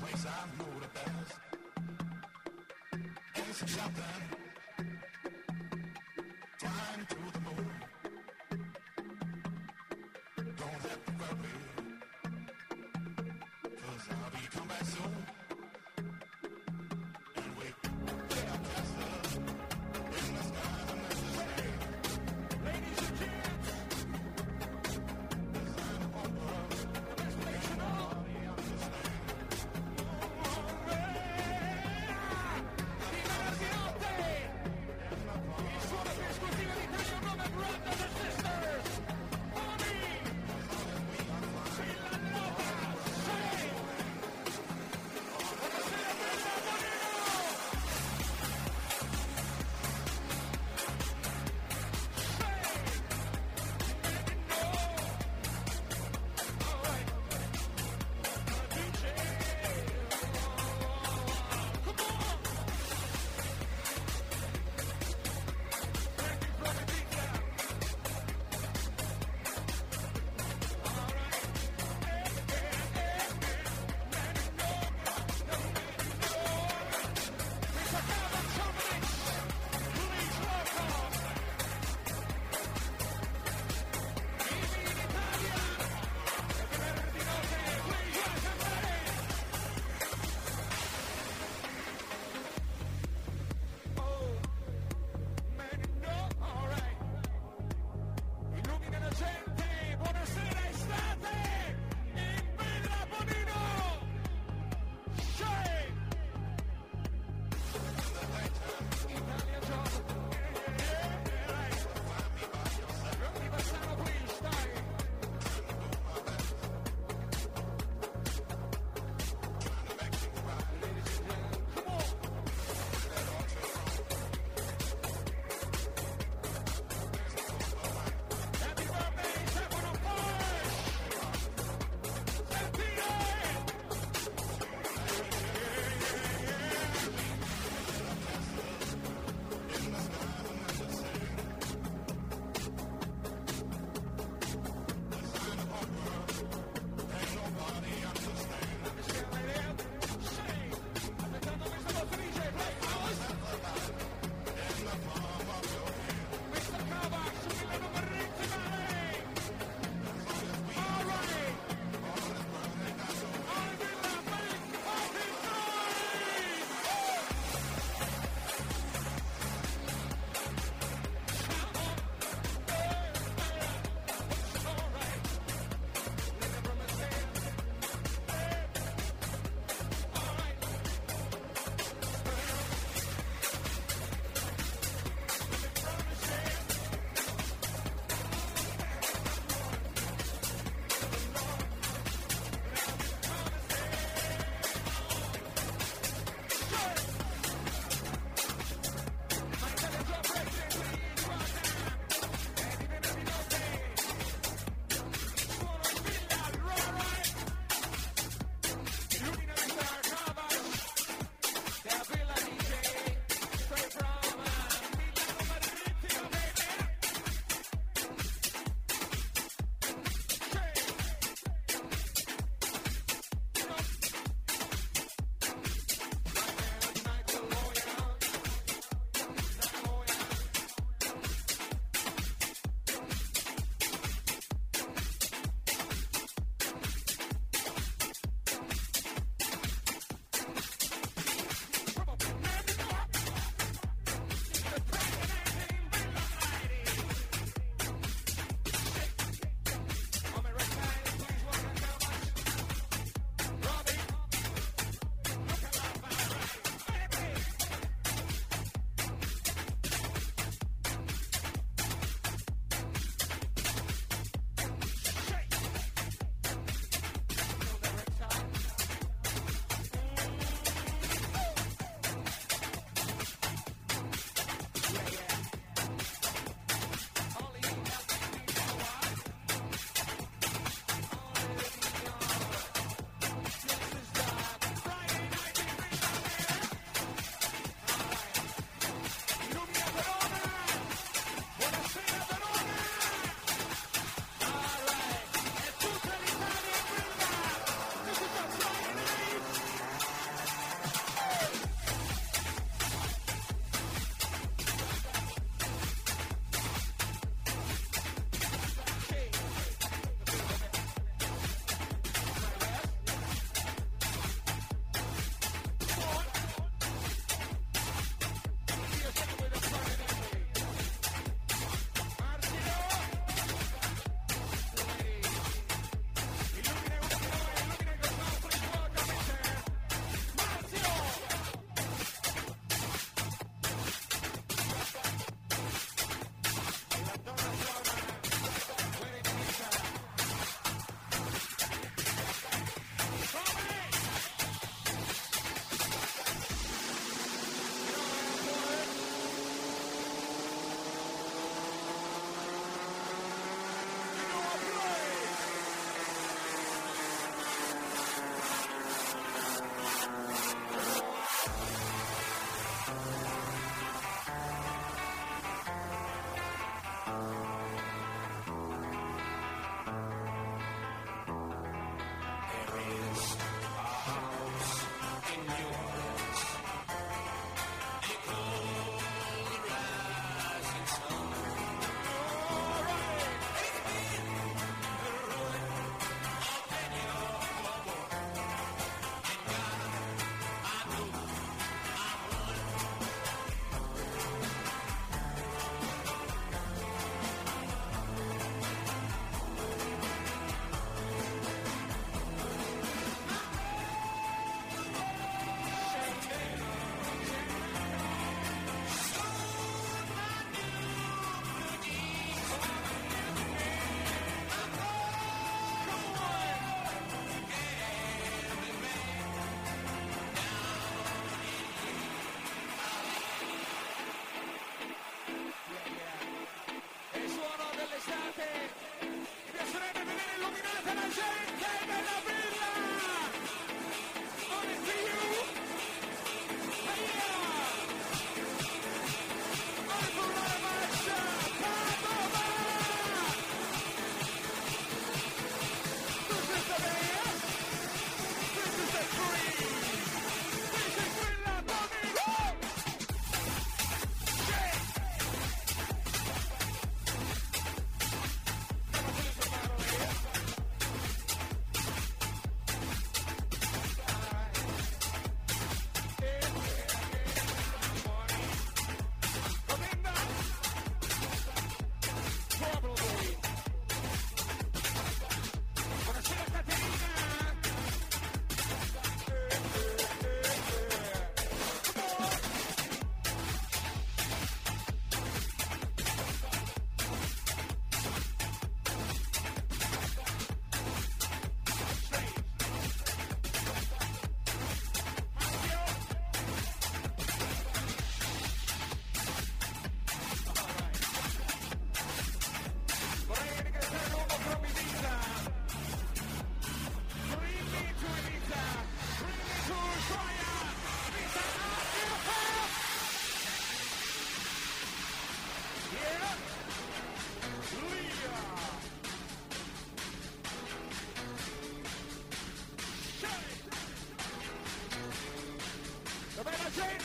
place I know the best. Innocent shopping,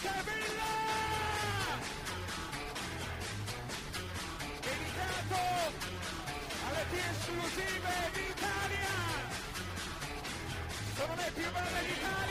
Sevilla! Dedicato alle più esclusive d'Italia! Sono le più belle d'Italia!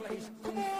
Place. Come on.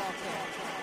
ball club.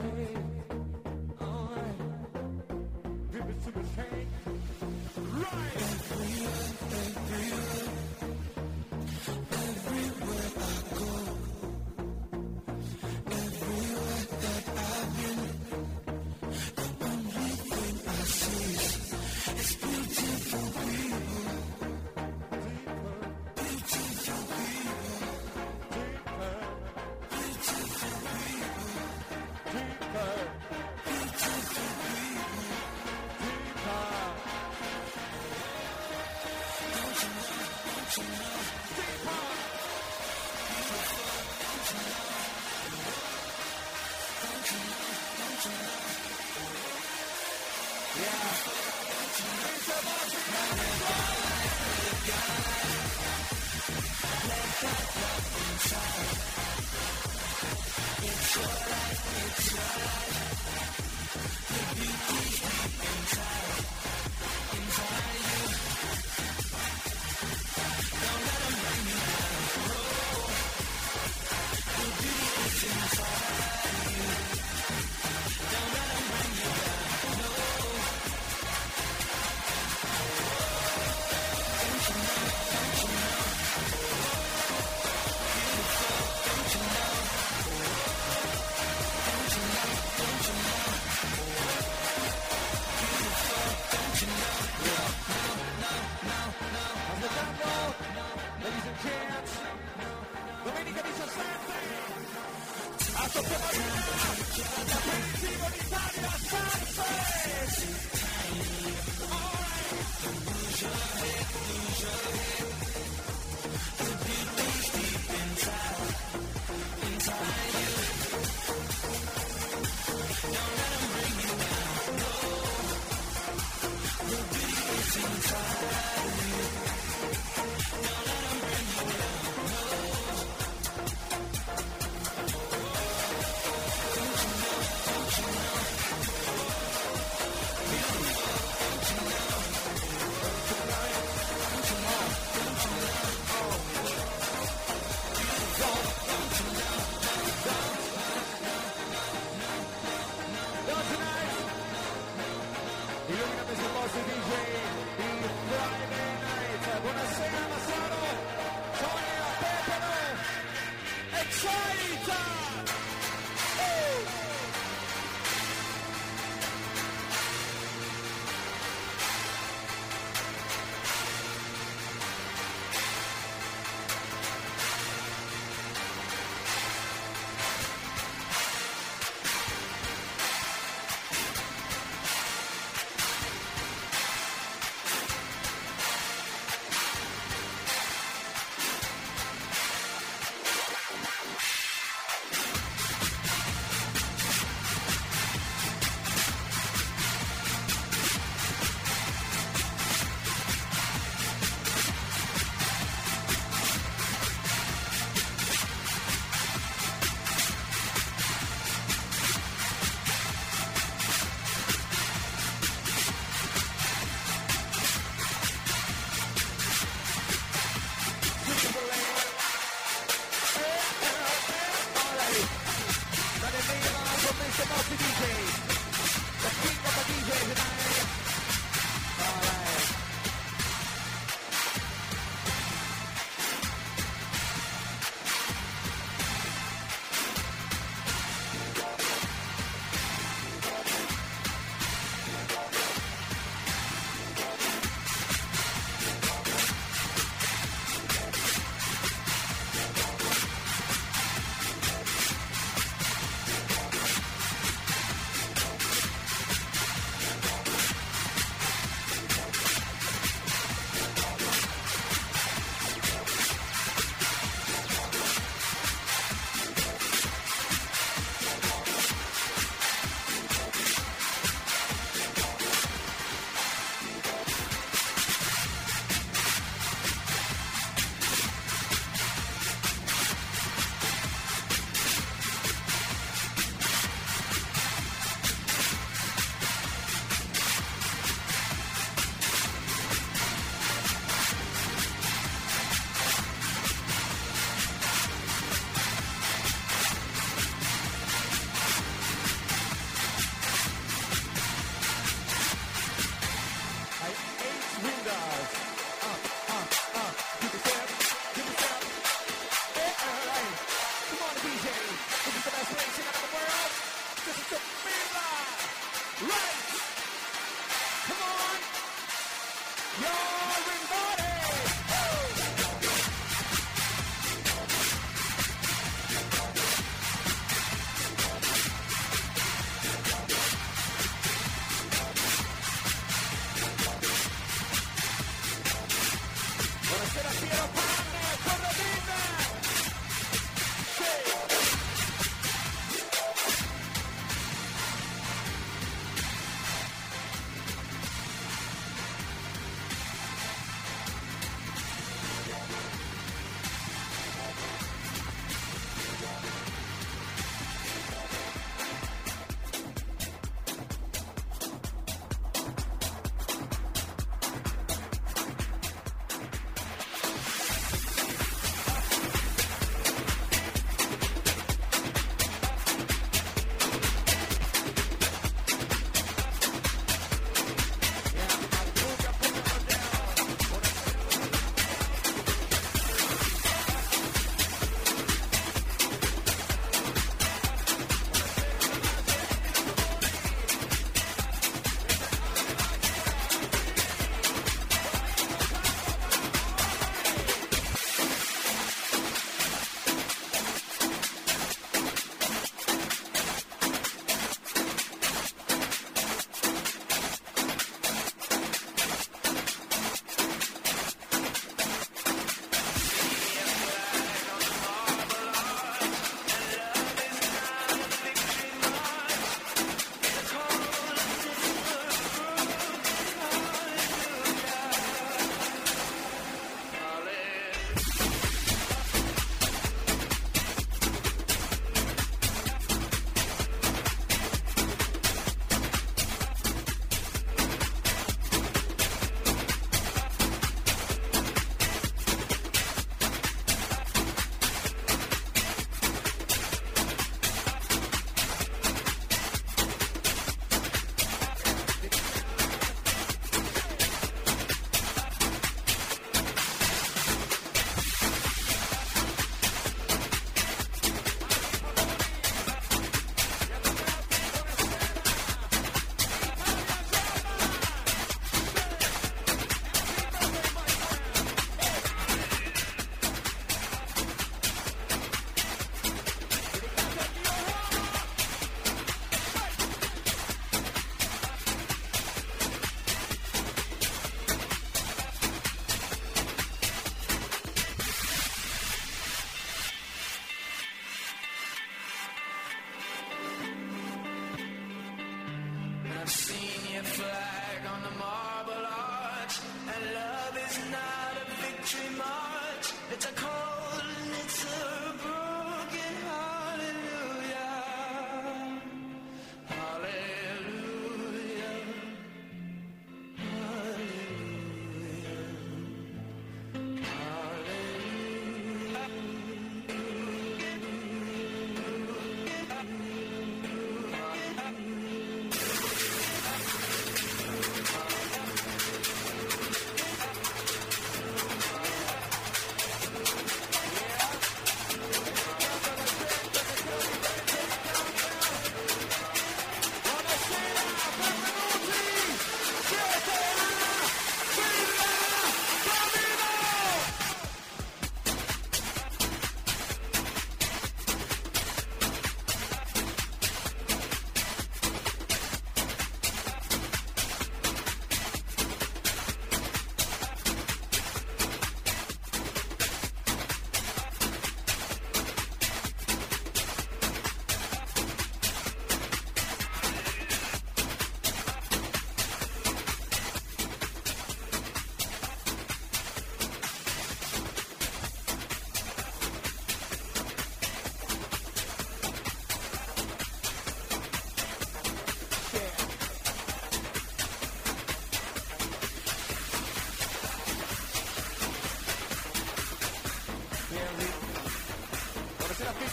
Right. Ladies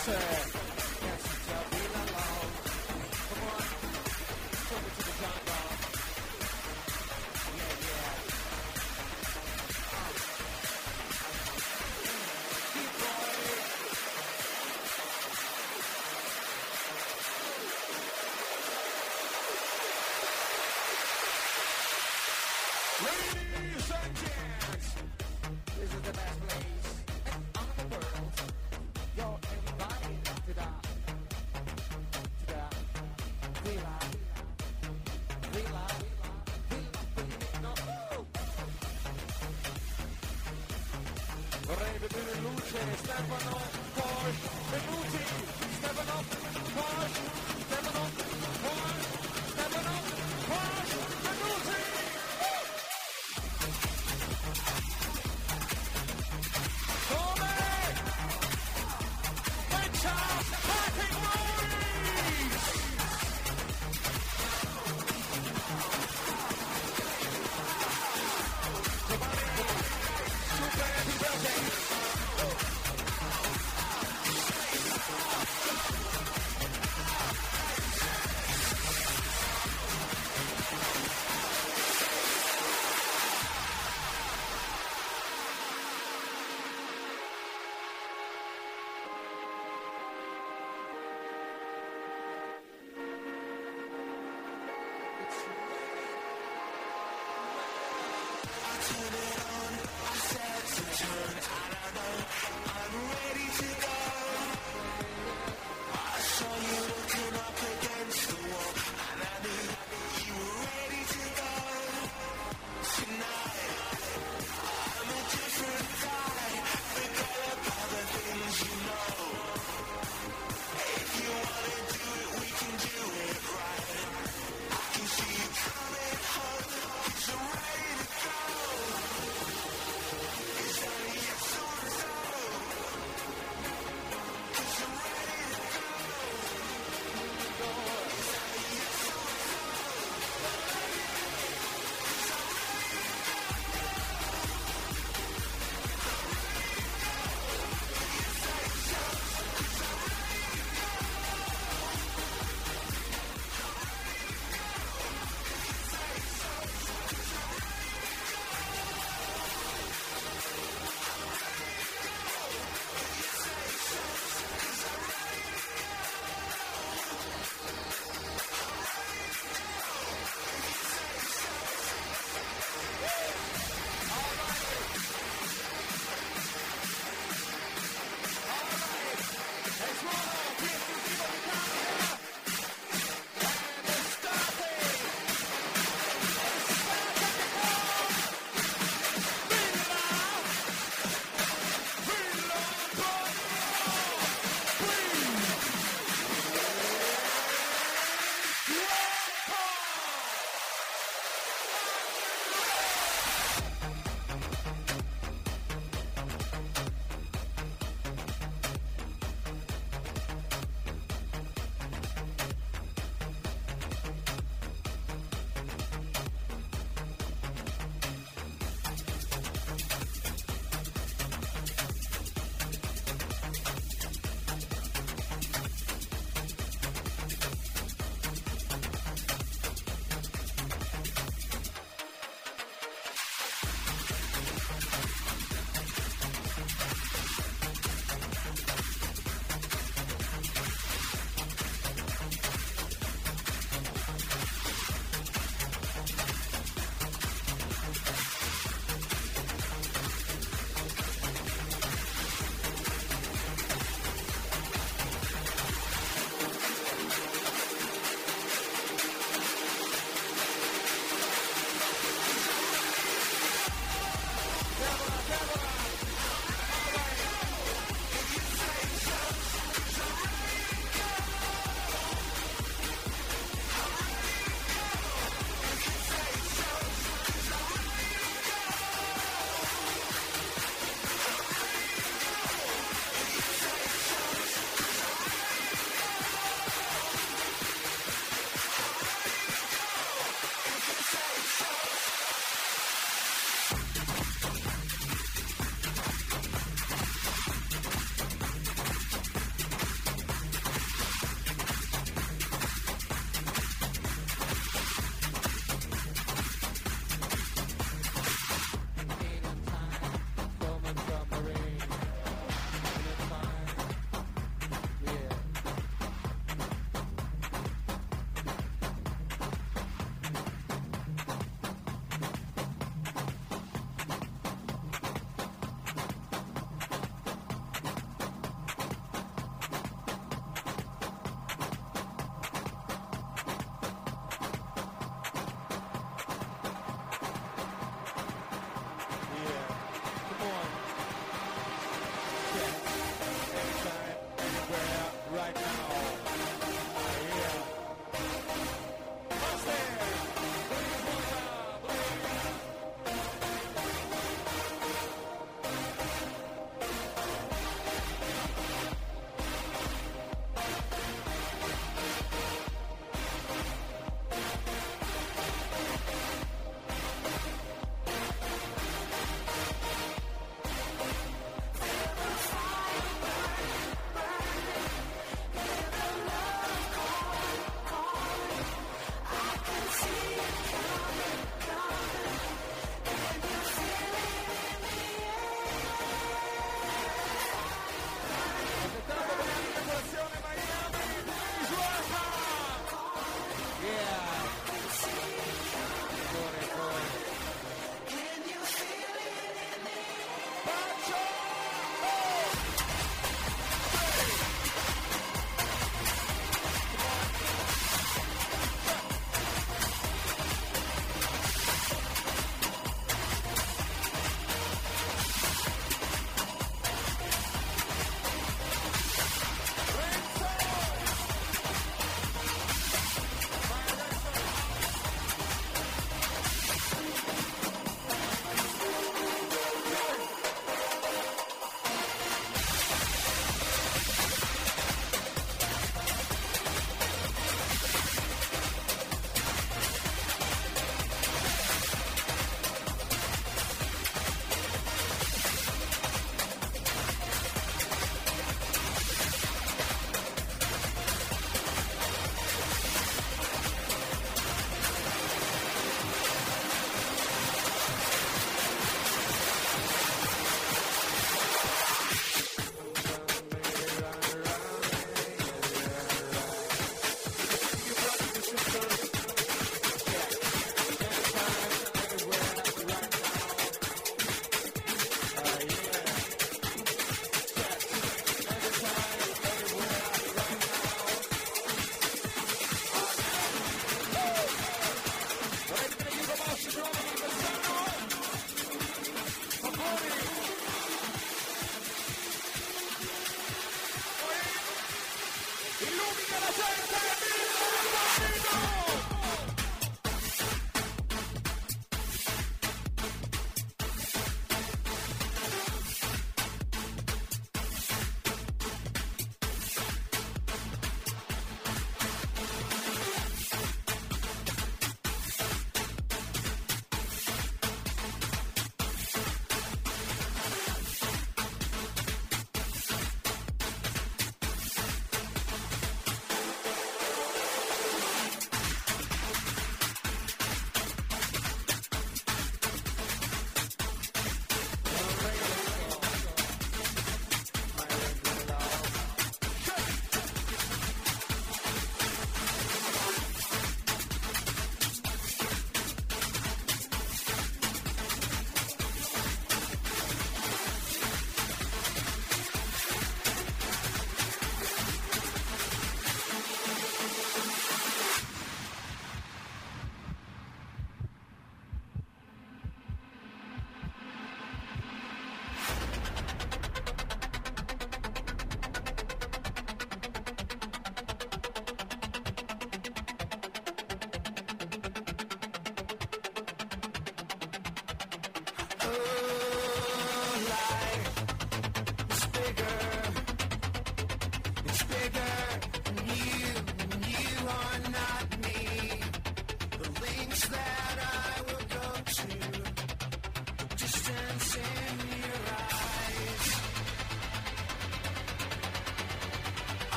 Buonasera Fix.